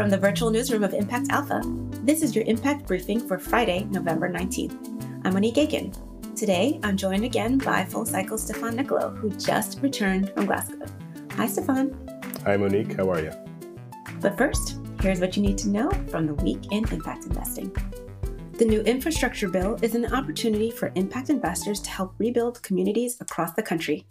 From the virtual newsroom of Impact Alpha, this is your Impact Briefing for Friday, November 19th. I'm Monique Aiken. Today, I'm joined again by Full Cycle Stefan Nicola, who just returned from Glasgow. Hi, Stefan. Hi, Monique. How are you? But first, here's what you need to know from the week in impact investing. The new infrastructure bill is an opportunity for impact investors to help rebuild communities across the country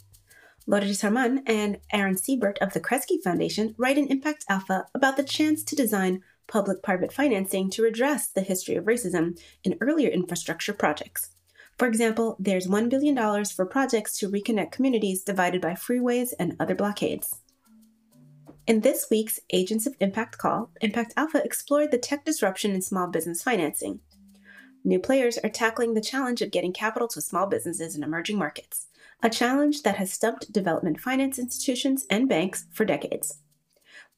Lourdes Herman and Aaron Seybert of the Kresge Foundation write in Impact Alpha about the chance to design public private financing to redress the history of racism in earlier infrastructure projects. For example, there's $1 billion for projects to reconnect communities divided by freeways and other blockades. In this week's Agents of Impact call, Impact Alpha explored the tech disruption in small business financing. New players are tackling the challenge of getting capital to small businesses in emerging markets a challenge that has stumped development finance institutions and banks for decades.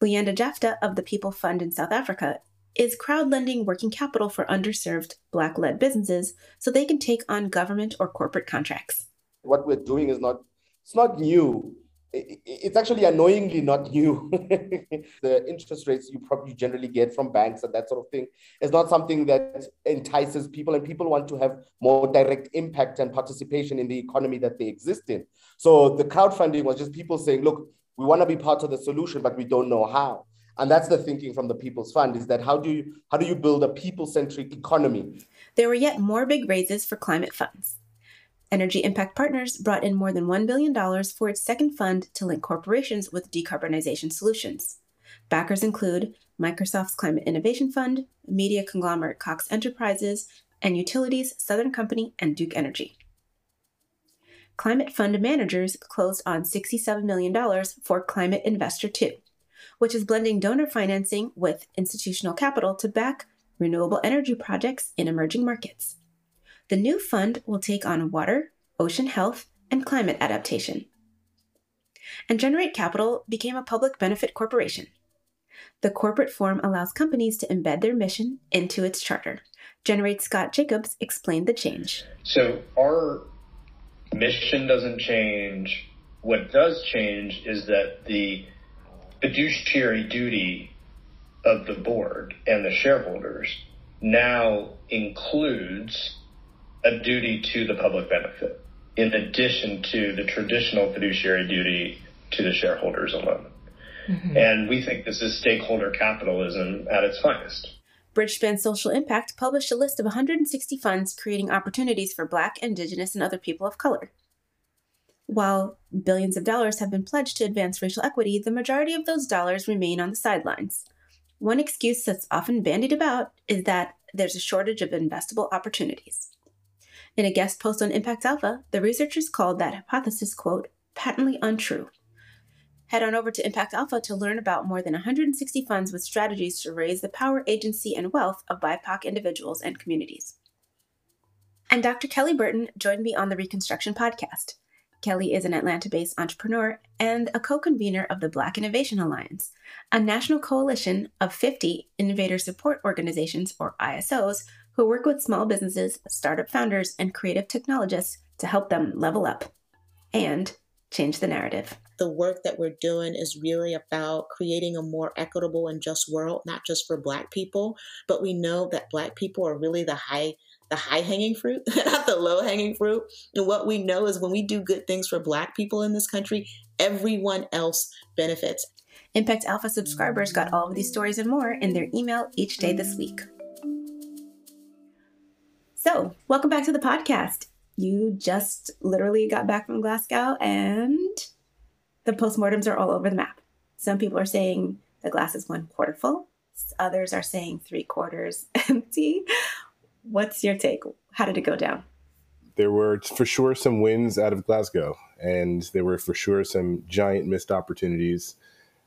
Luyanda Jafta of the People Fund in South Africa is crowdlending working capital for underserved Black led businesses so they can take on government or corporate contracts. What we're doing is not, it's not new it's actually annoyingly not new. the interest rates you probably generally get from banks and that sort of thing is not something that entices people, and people want to have more direct impact and participation in the economy that they exist in. So the crowdfunding was just people saying, look, we want to be part of the solution, but we don't know how. And that's the thinking from the People's Fund is that how do you how do you build a people-centric economy? There were yet more big raises for climate funds. Energy Impact Partners brought in more than $1 billion for its second fund to link corporations with decarbonization solutions. Backers include Microsoft's Climate Innovation Fund, media conglomerate Cox Enterprises, and utilities Southern Company and Duke Energy. Climate Fund managers closed on $67 million for Climate Investor 2, which is blending donor financing with institutional capital to back renewable energy projects in emerging markets. The new fund will take on water, ocean health, and climate adaptation. And Generate Capital became a public benefit corporation. The corporate form allows companies to embed their mission into its charter. Generate Scott Jacobs explained the change. So, our mission doesn't change. What does change is that the fiduciary duty of the board and the shareholders now includes a duty to the public benefit in addition to the traditional fiduciary duty to the shareholders alone. Mm-hmm. And we think this is stakeholder capitalism at its finest. Bridgespan Social Impact published a list of 160 funds creating opportunities for Black, Indigenous, and other people of color. While billions of dollars have been pledged to advance racial equity, the majority of those dollars remain on the sidelines. One excuse that's often bandied about is that there's a shortage of investable opportunities. In a guest post on Impact Alpha, the researchers called that hypothesis, quote, patently untrue. Head on over to Impact Alpha to learn about more than 160 funds with strategies to raise the power, agency, and wealth of BIPOC individuals and communities. And Dr. Kelly Burton joined me on the Reconstruction podcast. Kelly is an Atlanta based entrepreneur and a co convenor of the Black Innovation Alliance, a national coalition of 50 innovator support organizations, or ISOs, who work with small businesses, startup founders, and creative technologists to help them level up and change the narrative. The work that we're doing is really about creating a more equitable and just world, not just for Black people, but we know that Black people are really the high the high hanging fruit, not the low hanging fruit. And what we know is when we do good things for Black people in this country, everyone else benefits. Impact Alpha subscribers got all of these stories and more in their email each day this week. So, welcome back to the podcast. You just literally got back from Glasgow and the postmortems are all over the map. Some people are saying the glass is one quarter full, others are saying three quarters empty. What's your take? How did it go down? There were for sure some wins out of Glasgow, and there were for sure some giant missed opportunities.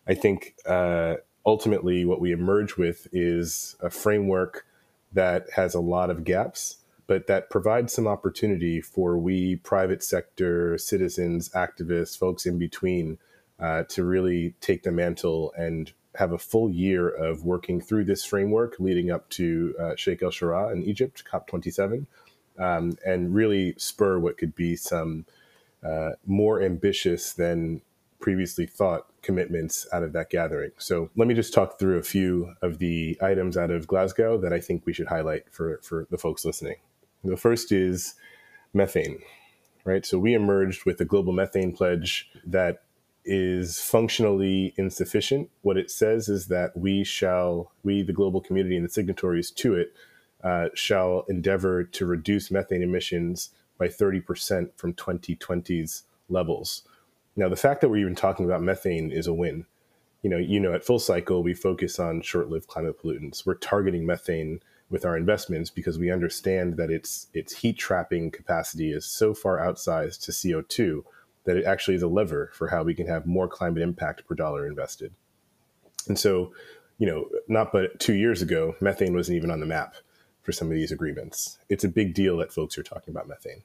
I think uh, ultimately what we emerge with is a framework that has a lot of gaps but that provides some opportunity for we private sector citizens, activists, folks in between uh, to really take the mantle and have a full year of working through this framework leading up to uh, Sheikh El Sharaa in Egypt, COP27, um, and really spur what could be some uh, more ambitious than previously thought commitments out of that gathering. So let me just talk through a few of the items out of Glasgow that I think we should highlight for, for the folks listening. The first is methane, right? So we emerged with a global methane pledge that is functionally insufficient. What it says is that we shall, we, the global community and the signatories to it, uh, shall endeavor to reduce methane emissions by 30% from 2020's levels. Now, the fact that we're even talking about methane is a win. You know, you know, at full cycle, we focus on short-lived climate pollutants. We're targeting methane with our investments because we understand that its its heat trapping capacity is so far outsized to CO2 that it actually is a lever for how we can have more climate impact per dollar invested. And so, you know, not but two years ago, methane wasn't even on the map for some of these agreements. It's a big deal that folks are talking about methane.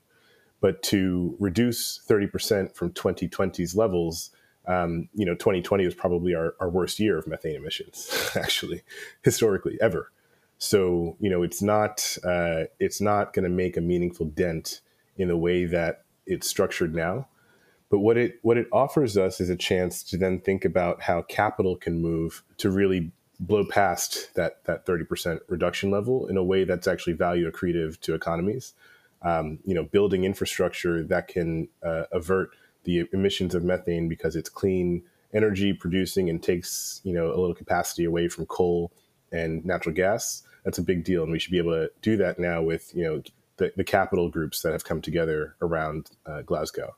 But to reduce 30% from 2020's levels, um, you know, 2020 was probably our, our worst year of methane emissions, actually, historically, ever. So, you know, it's not uh, it's not going to make a meaningful dent in the way that it's structured now. But what it what it offers us is a chance to then think about how capital can move to really blow past that that 30% reduction level in a way that's actually value accretive to economies. Um, you know, building infrastructure that can uh, avert the emissions of methane because it's clean energy producing and takes you know a little capacity away from coal and natural gas. That's a big deal, and we should be able to do that now with you know the, the capital groups that have come together around uh, Glasgow.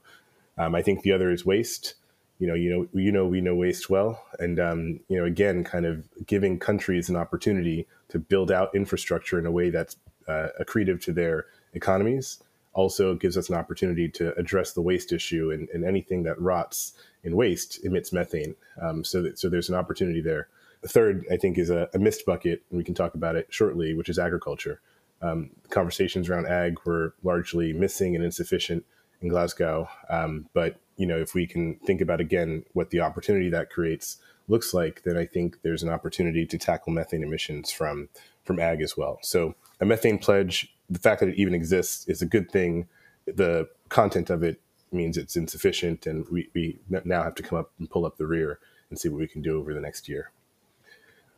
Um, I think the other is waste you know, you know, you know, we know waste well, and um, you know, again, kind of giving countries an opportunity to build out infrastructure in a way that's uh, accretive to their economies. Also, gives us an opportunity to address the waste issue, and, and anything that rots in waste emits methane. Um, so, that, so there's an opportunity there. The third, I think, is a, a, missed bucket, and we can talk about it shortly, which is agriculture. Um, conversations around ag were largely missing and insufficient in Glasgow, um, but you know, if we can think about again what the opportunity that creates looks like, then I think there's an opportunity to tackle methane emissions from from ag as well. So a methane pledge, the fact that it even exists is a good thing. The content of it means it's insufficient, and we, we now have to come up and pull up the rear and see what we can do over the next year.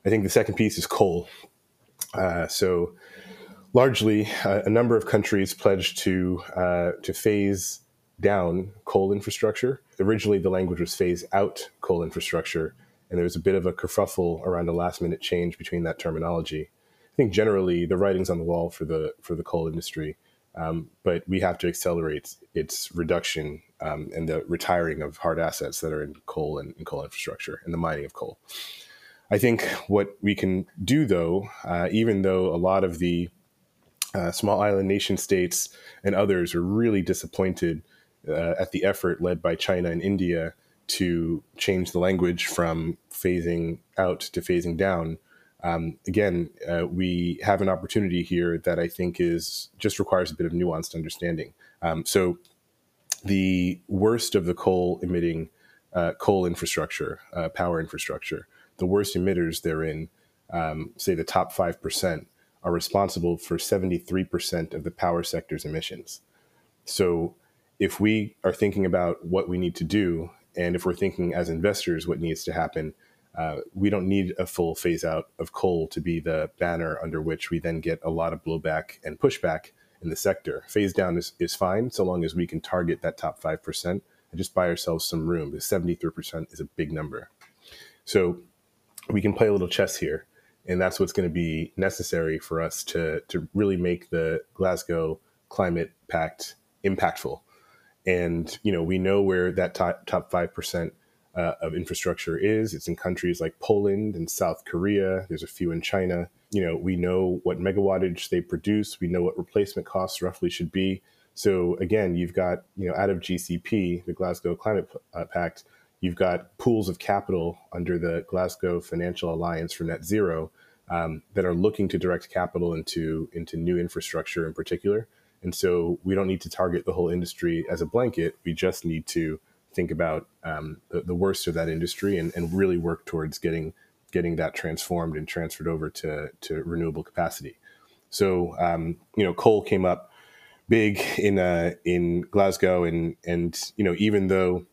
I think the second piece is coal. Uh, so largely, uh, a number of countries pledged to uh, to phase down coal infrastructure. Originally, the language was phase out coal infrastructure, and there was a bit of a kerfuffle around a last minute change between that terminology. I think generally the writing's on the wall for the for the coal industry, um, but we have to accelerate its reduction um, and the retiring of hard assets that are in coal and, and, coal infrastructure and the mining of coal. I think what we can do, though, uh, even though a lot of the uh, small island nation states and others are really disappointed uh, at the effort led by China and India to change the language from phasing out to phasing down. Um, again, uh, we have an opportunity here that I think is just requires a bit of nuanced understanding. Um, so, the worst of the coal emitting uh, coal infrastructure, uh, power infrastructure, the worst emitters therein, um, say the top five percent, are responsible for seventy three percent of the power sector's emissions. So if we are thinking about what we need to do, and if we're thinking as investors what needs to happen, uh, we don't need a full phase out of coal to be the banner under which we then get a lot of blowback and pushback in the sector. Phase down is, is fine so long as we can target that top 5% and just buy ourselves some room. The 73% is a big number. So we can play a little chess here. And that's what's going to be necessary for us to, to really make the Glasgow Climate Pact impactful. And you know, we know where that top top five percent uh, of infrastructure is. It's in countries like Poland and South Korea. There's a few in China. You know, we know what megawattage they produce. We know what replacement costs roughly should be. So again, you've got you know out of GCP, the Glasgow Climate uh, Pact, you've got pools of capital under the Glasgow Financial Alliance for Net Zero um, that are looking to direct capital into into new infrastructure in particular. And so we don't need to target the whole industry as a blanket. We just need to think about um, the, the, worst of that industry and, and, really work towards getting getting that transformed and transferred over to, to renewable capacity. So um, you know, coal came up big in uh, in Glasgow, and and you know even though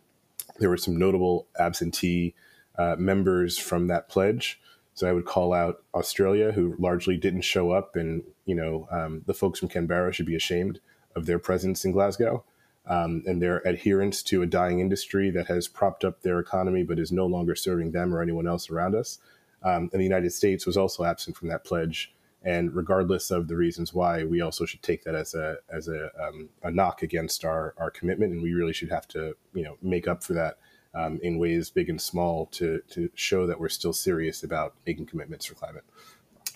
There were some notable absentee uh, members from that pledge. So I would call out Australia, who largely didn't show up, and you know um, the folks from Canberra should be ashamed of their presence in Glasgow um, and their adherence to a dying industry that has propped up their economy but is no longer serving them or anyone else around us. Um, and the United States was also absent from that pledge. And regardless of the reasons why, we also should take that as a as a, um, a knock against our our commitment, and we really should have to you know make up for that um, in ways big and small to to show that we're still serious about making commitments for climate.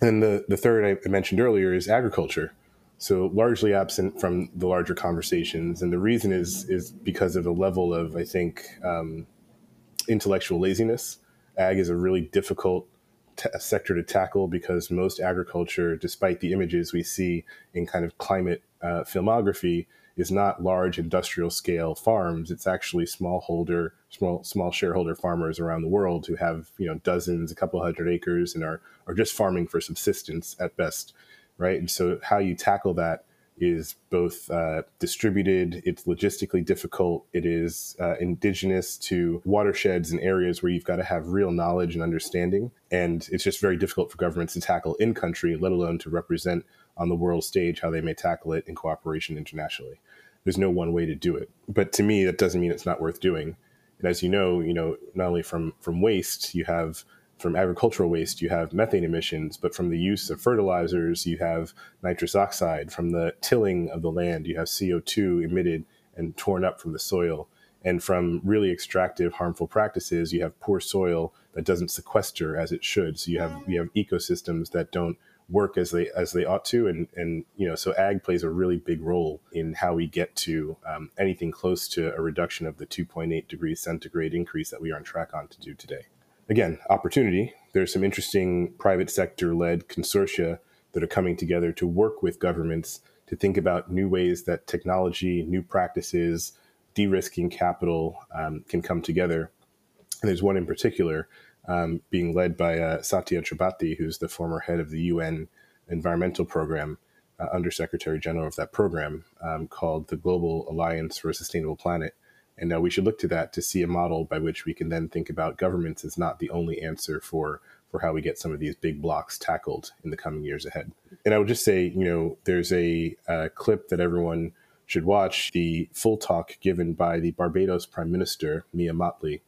And the the third I mentioned earlier is agriculture. So largely absent from the larger conversations, and the reason is is because of the level of I think um, intellectual laziness. Ag is a really difficult t- sector to tackle because most agriculture, despite the images we see in kind of climate uh, filmography, is not large industrial scale farms. It's actually smallholder, small small shareholder farmers around the world who have you know dozens, a couple hundred acres, and are are just farming for subsistence at best right? And so how you tackle that is both uh, distributed, it's logistically difficult, it is uh, indigenous to watersheds and areas where you've got to have real knowledge and understanding. And it's just very difficult for governments to tackle in country, let alone to represent on the world stage how they may tackle it in cooperation internationally. There's no one way to do it. But to me, that doesn't mean it's not worth doing. And as you know, you know, not only from from waste, you have from agricultural waste, you have methane emissions, but from the use of fertilizers, you have nitrous oxide. From the tilling of the land, you have CO2 emitted and torn up from the soil. And from really extractive, harmful practices, you have poor soil that doesn't sequester as it should. So you have you have ecosystems that don't work as they as they ought to, and and you know so ag plays a really big role in how we get to um, anything close to a reduction of the 2.8 degrees centigrade increase that we are on track on to do today again, opportunity. There's some interesting private sector led consortia that are coming together to work with governments to think about new ways that technology, new practices, de risking capital um, can come together. And there's one in particular um, being led by uh, Satya Tripathi, who's the former head of the UN Environmental Program, uh, Undersecretary General of that program, um, called the Global Alliance for a Sustainable Planet. And uh, we should look to that to see a model by which we can then think about governments as not the only answer for for how we get some of these big blocks tackled in the coming years ahead. And I would just say, you know, there's a, a clip that everyone should watch the full talk given by the Barbados Prime Minister, Mia Mottley,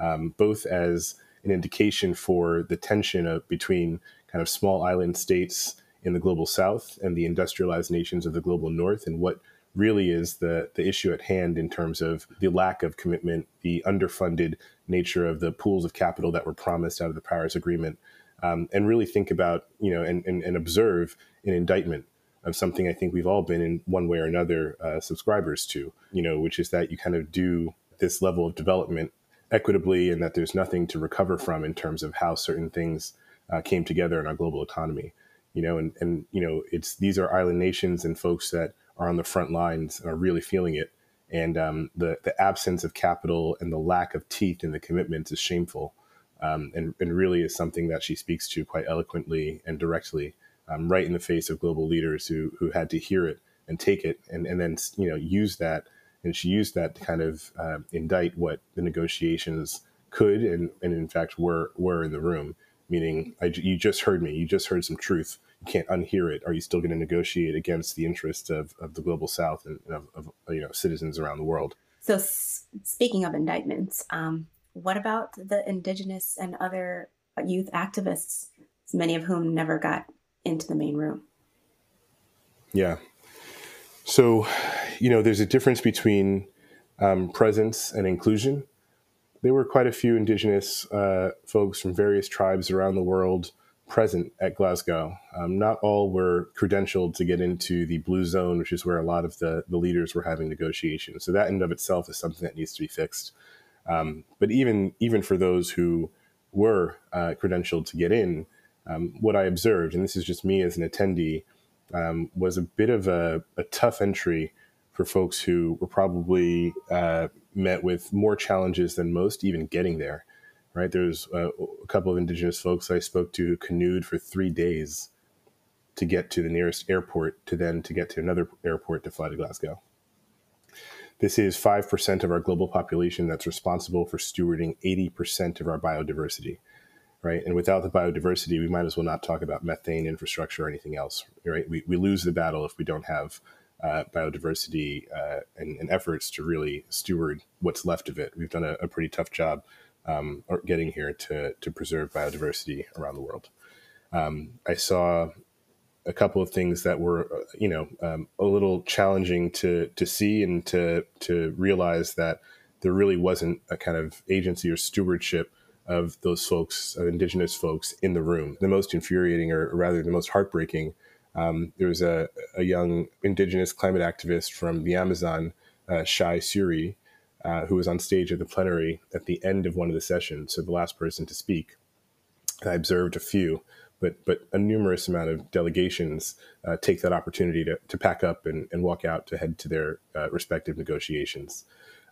um, both as an indication for the tension of, between kind of small island states in the global south and the industrialized nations of the global north and what really is the the issue at hand in terms of the lack of commitment, the underfunded nature of the pools of capital that were promised out of the Paris Agreement, um, and really think about you know and, and, and, observe an indictment of something I think we've all been in one way or another uh, subscribers to, you know, which is that you kind of do this level of development equitably and that there's nothing to recover from in terms of how certain things uh, came together in our global economy you know and and you know it's these are island nations and folks that are on the front lines and are really feeling it. And um, the the absence of capital and the lack of teeth in the commitments is shameful, um, and and really is something that she speaks to quite eloquently and directly, um, right in the face of global leaders who who had to hear it and take it and and then you know use that. And she used that to kind of uh, indict what the negotiations could and, and in fact were were in the room. Meaning I, you just heard me. You just heard some truth can't unhear it, are you still going to negotiate against the interests of, of the global south and of, of you know citizens around the world? So, s- speaking of indictments, um, what about the indigenous and other youth activists, many of whom never got into the main room? Yeah. So, you know, there's a difference between um, presence and inclusion. There were quite a few indigenous uh, folks from various tribes around the world present at Glasgow. Um, not all were credentialed to get into the blue zone, which is where a lot of the, the leaders were having negotiations. So that in of itself is something that needs to be fixed. Um, but even even for those who were uh, credentialed to get in, um, what I observed, and this is just me as an attendee, um, was a bit of a, a, tough entry for folks who were probably uh, met with more challenges than most even getting there right? There's a, a couple of indigenous folks I spoke to who canoed for three days to get to the nearest airport to then to get to another airport to fly to Glasgow. this is 5% of our global population that's responsible for stewarding 80% of our biodiversity, right? And without the biodiversity, we might as well not talk about methane infrastructure or anything else, right? We, we lose the battle if we don't have uh, biodiversity uh, and, and, efforts to really steward what's left of it. We've done a, a pretty tough job um, getting here to, to preserve biodiversity around the world. Um, I saw a couple of things that were, uh, you know, um, a little challenging to to see and to to realize that there really wasn't a kind of agency or stewardship of those folks, of indigenous folks, in the room. The most infuriating, or rather, the most heartbreaking. Um, there was a, a young indigenous climate activist from the Amazon, uh, Txai Suruí, uh, who was on stage at the plenary at the end of one of the sessions, so the last person to speak. I observed a few but but a numerous amount of delegations uh, take that opportunity to, to pack up and, and walk out to head to their uh, respective negotiations.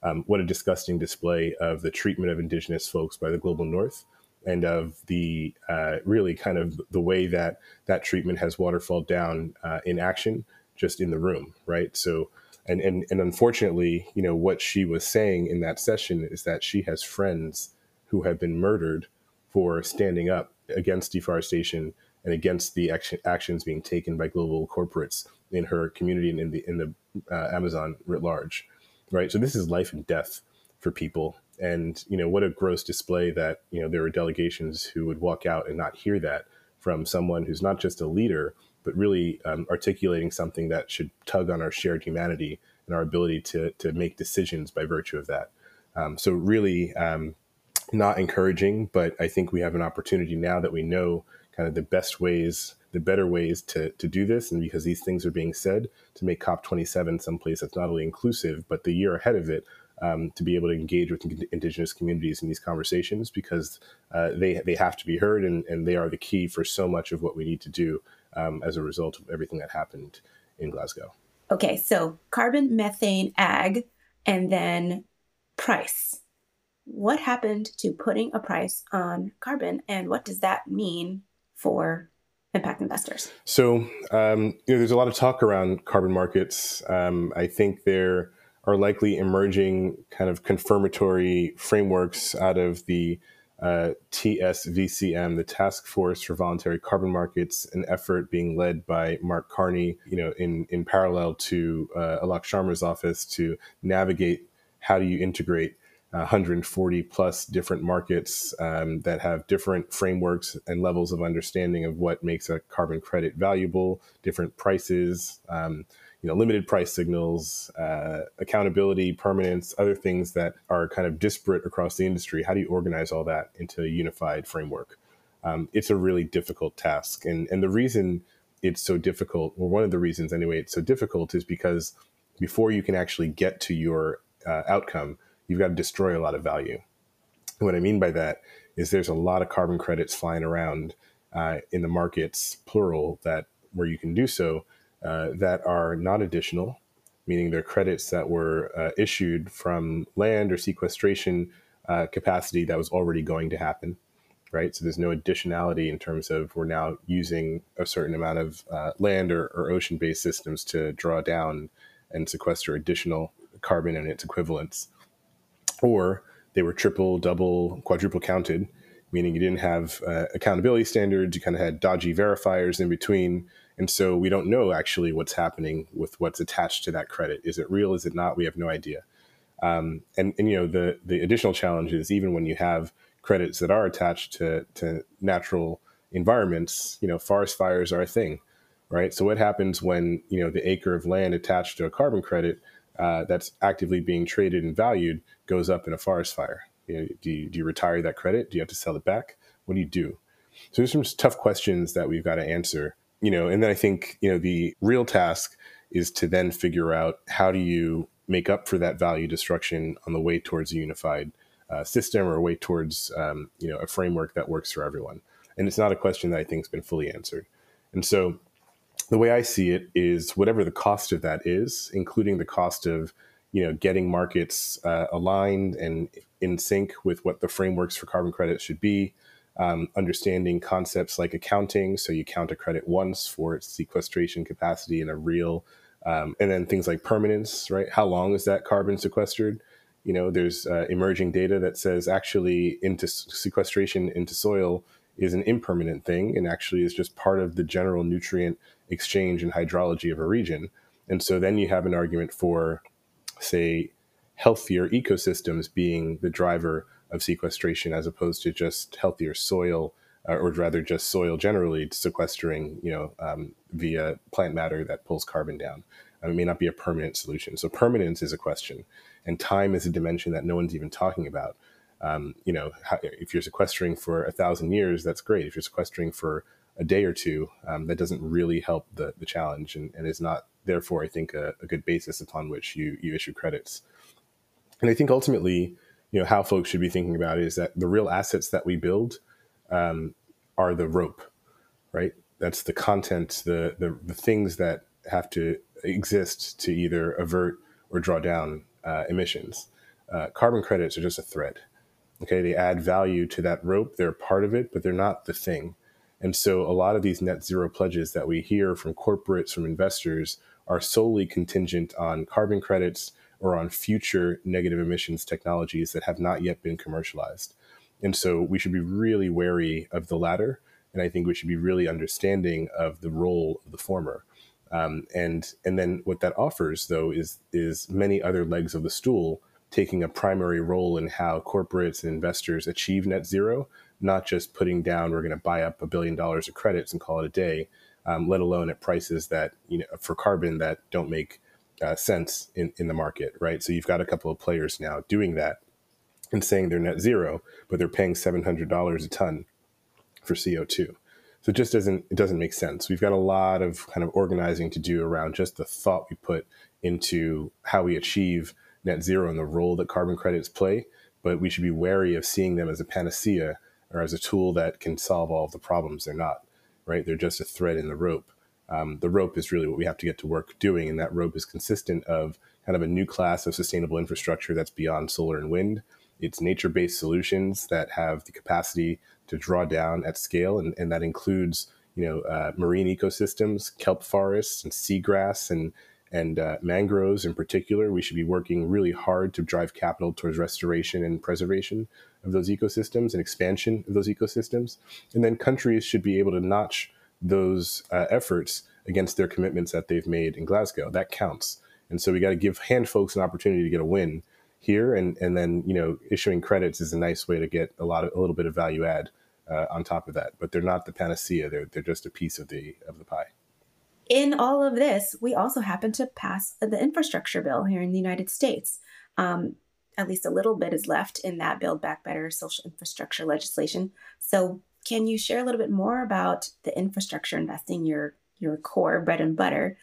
Um, what a disgusting display of the treatment of indigenous folks by the global north and of the uh, really kind of the way that that treatment has waterfalled down uh, in action just in the room right so and, and and unfortunately you know what she was saying in that session is that she has friends who have been murdered for standing up against deforestation and against the action, actions being taken by global corporates in her community and in the in the uh, Amazon writ large, right? So this is life and death for people, and you know what a gross display that you know there are delegations who would walk out and not hear that from someone who's not just a leader but really um, articulating something that should tug on our shared humanity and our ability to to make decisions by virtue of that. Um, so really, um, not encouraging, but I think we have an opportunity now that we know kind of the best ways, the better ways to, to do this. And because these things are being said, to make COP27 someplace that's not only inclusive, but the year ahead of it, um, to be able to engage with indigenous communities in these conversations because uh, they, they have to be heard and, and they are the key for so much of what we need to do um, as a result of everything that happened in Glasgow. Okay, so carbon, methane, ag, and then price what happened to putting a price on carbon and what does that mean for impact investors? So, um, you know, there's a lot of talk around carbon markets. Um, I think there are likely emerging kind of confirmatory frameworks out of the uh, TSVCM, the Task Force for Voluntary Carbon Markets, an effort being led by Mark Carney, you know, in, in parallel to uh, Alok Sharma's office to navigate how do you integrate 140 plus different markets um, that have different frameworks and levels of understanding of what makes a carbon credit valuable, different prices, um, you know, limited price signals, uh, accountability, permanence, other things that are kind of disparate across the industry. How do you organize all that into a unified framework? Um, it's a really difficult task, and and the reason it's so difficult, or one of the reasons anyway, it's so difficult is because before you can actually get to your uh, outcome you've got to destroy a lot of value. What I mean by that is there's a lot of carbon credits flying around uh, in the markets, plural, that where you can do so uh, that are not additional, meaning they're credits that were uh, issued from land or sequestration uh, capacity that was already going to happen, right? So there's no additionality in terms of we're now using a certain amount of uh, land or, or ocean based systems to draw down and sequester additional carbon and its equivalents or they were triple, double, quadruple counted, meaning you didn't have uh, accountability standards. You kind of had dodgy verifiers in between. And so we don't know actually what's happening with what's attached to that credit. Is it real? Is it not? We have no idea. Um, and, and, you know, the, the additional challenge is even when you have credits that are attached to, to natural environments, you know, forest fires are a thing, right? So what happens when, you know, the acre of land attached to a carbon credit uh, that's actively being traded and valued goes up in a forest fire? You know, do, you, do you retire that credit? Do you have to sell it back? What do you do? So there's some tough questions that we've got to answer. You know, and then I think you know the real task is to then figure out how do you make up for that value destruction on the way towards a unified uh, system or a way towards um, you know a framework that works for everyone. And it's not a question that I think has been fully answered. And so the way I see it is whatever the cost of that is, including the cost of you know getting markets uh, aligned and in sync with what the frameworks for carbon credits should be, um, understanding concepts like accounting. So you count a credit once for its sequestration capacity in a real Um, and then things like permanence, right? How long is that carbon sequestered? You know, there's uh, emerging data that says actually into sequestration into soil is an impermanent thing and actually is just part of the general nutrient exchange and hydrology of a region. And so then you have an argument for, say, healthier ecosystems being the driver of sequestration as opposed to just healthier soil uh, or rather just soil generally sequestering, you know, um, via plant matter that pulls carbon down. Uh, it may not be a permanent solution. So permanence is a question, and time is a dimension that no one's even talking about. Um, you know, if you're sequestering for a thousand years, that's great. If you're sequestering for a day or two, um, that doesn't really help the, the challenge and, and is not, therefore, I think, a, a, good basis upon which you, you issue credits. And I think ultimately, you know, how folks should be thinking about it is that the real assets that we build um, are the rope, right? That's the content, the, the, the things that have to exist to either avert or draw down uh, emissions. Uh, carbon credits are just a thread. Okay, they add value to that rope. They're part of it, but they're not the thing. And so a lot of these net zero pledges that we hear from corporates, from investors, are solely contingent on carbon credits or on future negative emissions technologies that have not yet been commercialized. And so we should be really wary of the latter. And I think we should be really understanding of the role of the former. Um, and and then what that offers though is is many other legs of the stool taking a primary role in how corporates and investors achieve net zero, not just putting down we're going to buy up a billion dollars of credits and call it a day, um, let alone at prices that you know for carbon that don't make uh, sense in, in the market, right? So you've got a couple of players now doing that and saying they're net zero, but they're paying seven hundred dollars a ton for CO two. So it just doesn't it doesn't make sense. We've got a lot of kind of organizing to do around just the thought we put into how we achieve net zero and the role that carbon credits play. But we should be wary of seeing them as a panacea or as a tool that can solve all of the problems. They're not, right? They're just a thread in the rope. Um, the rope is really what we have to get to work doing, and that rope is consistent of kind of a new class of sustainable infrastructure that's beyond solar and wind. It's nature-based solutions that have the capacity to draw down at scale, and, and that includes you know uh, marine ecosystems, kelp forests, and seagrass, and and uh, mangroves in particular. We should be working really hard to drive capital towards restoration and preservation of those ecosystems and expansion of those ecosystems. And then countries should be able to notch those uh, efforts against their commitments that they've made in Glasgow. That counts. And so we got to give hand folks an opportunity to get a win here, and and then you know issuing credits is a nice way to get a lot of a little bit of value add uh, on top of that. But they're not the panacea. They're they're just a piece of the of the pie. In all of this, we also happen to pass the infrastructure bill here in the United States. Um, at least a little bit is left in that Build Back Better social infrastructure legislation. So, can you share a little bit more about the infrastructure investing, your your core bread and butter,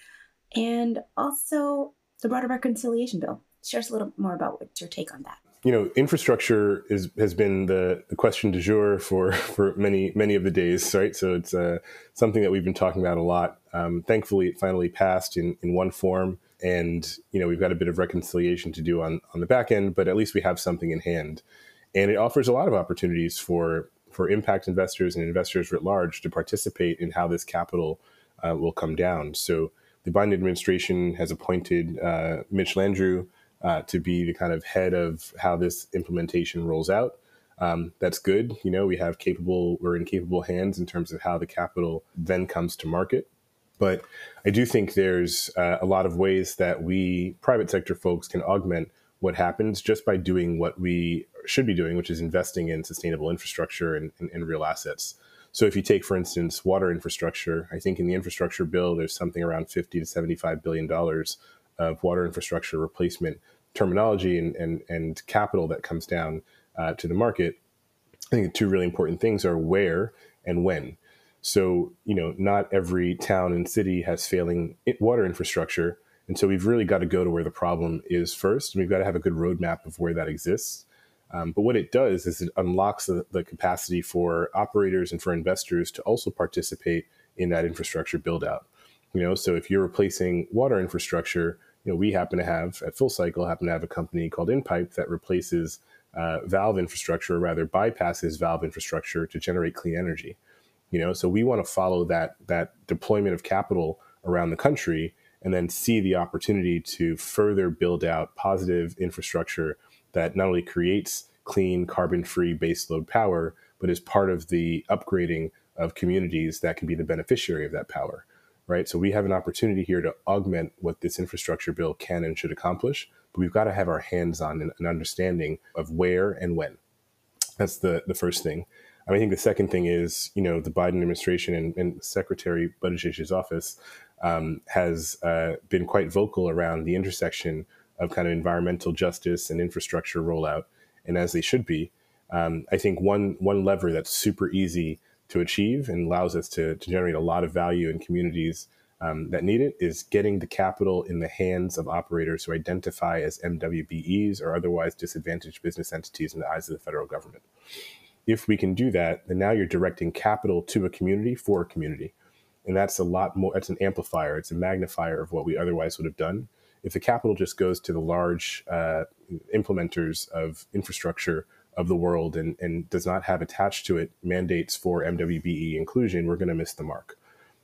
and also the broader reconciliation bill? Share us a little more about what's your take on that you know, infrastructure is has been the, the question du jour for for many many of the days, right? So it's uh, something that we've been talking about a lot. Um, thankfully, it finally passed in in one form, and you know we've got a bit of reconciliation to do on on the back end, but at least we have something in hand, and it offers a lot of opportunities for for impact investors and investors writ large to participate in how this capital uh, will come down. So the Biden administration has appointed uh, Mitch Landrieu uh, to be the kind of head of how this implementation rolls out. Um, that's good. You know, we have capable, we're in capable hands in terms of how the capital then comes to market. But I do think there's uh, a lot of ways that we private sector folks can augment what happens just by doing what we should be doing, which is investing in sustainable infrastructure and, and, and real assets. So if you take, for instance, water infrastructure, I think in the infrastructure bill, there's something around 50 to 75 billion dollars of water infrastructure replacement terminology and, and, and capital that comes down uh, to the market, I think two really important things are where and when. So, you know, not every town and city has failing water infrastructure. And so we've really got to go to where the problem is first. And we've got to have a good roadmap of where that exists. Um, but what it does is it unlocks the, the, capacity for operators and for investors to also participate in that infrastructure build out. You know, so if you're replacing water infrastructure, you know, we happen to have at Full Cycle happen to have a company called InPipe that replaces uh, valve infrastructure, or rather bypasses valve infrastructure to generate clean energy. You know, so we want to follow that that deployment of capital around the country and then see the opportunity to further build out positive infrastructure that not only creates clean, carbon free baseload power, but is part of the upgrading of communities that can be the beneficiary of that power. Right. So we have an opportunity here to augment what this infrastructure bill can and should accomplish, but we've got to have our hands on an understanding of where and when. That's the, the first thing. I think the second thing is, you know, the Biden administration and, and Secretary Buttigieg's office um, has uh, been quite vocal around the intersection of kind of environmental justice and infrastructure rollout, and as they should be. Um, I think one one lever that's super easy to achieve and allows us to, to generate a lot of value in communities um, that need it is getting the capital in the hands of operators who identify as MWBEs or otherwise disadvantaged business entities in the eyes of the federal government if we can do that, then now you're directing capital to a community for a community. And that's a lot more, it's an amplifier, it's a magnifier of what we otherwise would have done. If the capital just goes to the large uh, implementers of infrastructure of the world and, and does not have attached to it mandates for MWBE inclusion, we're going to miss the mark.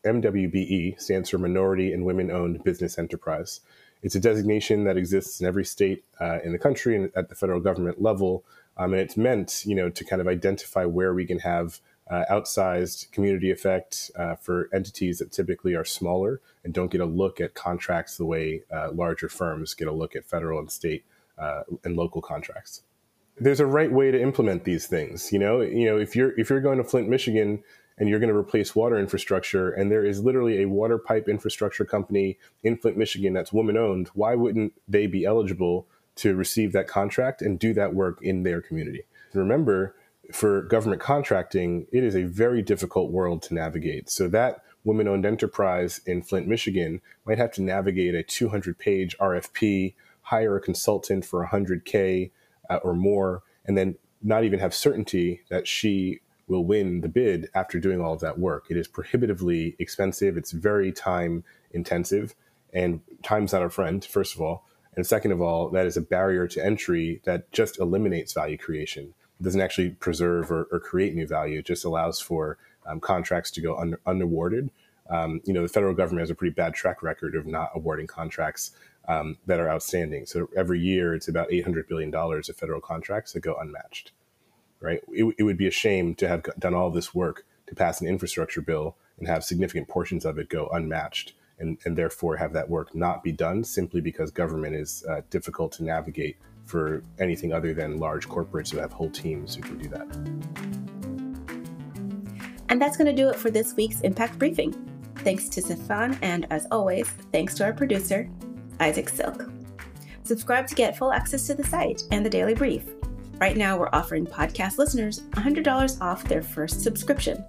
MWBE stands for Minority and Women Owned Business Enterprise. It's a designation that exists in every state uh, in the country and at the federal government level um, and it's meant, you know, to kind of identify where we can have uh, outsized community effect uh, for entities that typically are smaller and don't get a look at contracts the way uh, larger firms get a look at federal and state uh, and local contracts. There's a right way to implement these things. You know, you know, if you're if you're going to Flint, Michigan, and you're going to replace water infrastructure, and there is literally a water pipe infrastructure company in Flint, Michigan that's woman owned, why wouldn't they be eligible to receive that contract and do that work in their community. Remember, for government contracting, it is a very difficult world to navigate. So that woman owned enterprise in Flint, Michigan might have to navigate a 200 page RFP, hire a consultant for 100K uh, or more, and then not even have certainty that she will win the bid after doing all of that work. It is prohibitively expensive, it's very time intensive, and time's not our friend, first of all. And second of all, that is a barrier to entry that just eliminates value creation. It doesn't actually preserve or, or create new value. It just allows for um, contracts to go un- unawarded. Um, you know, the federal government has a pretty bad track record of not awarding contracts um, that are outstanding. So every year, it's about $800 billion of federal contracts that go unmatched, right? It, it would be a shame to have done all this work to pass an infrastructure bill and have significant portions of it go unmatched and, and therefore have that work not be done simply because government is uh, difficult to navigate for anything other than large corporates who have whole teams who can do that. And that's going to do it for this week's Impact Briefing. Thanks to Stefan, and as always, thanks to our producer, Isaac Silk. Subscribe to get full access to the site and the daily brief. Right now, we're offering podcast listeners $100 off their first subscription.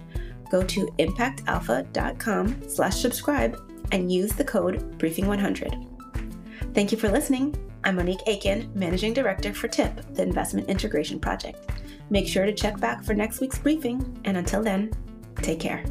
Go to impactalpha.com slash subscribe and use the code Briefing100. Thank you for listening. I'm Monique Aiken, Managing Director for TIP, the Investment Integration Project. Make sure to check back for next week's briefing, and until then, take care.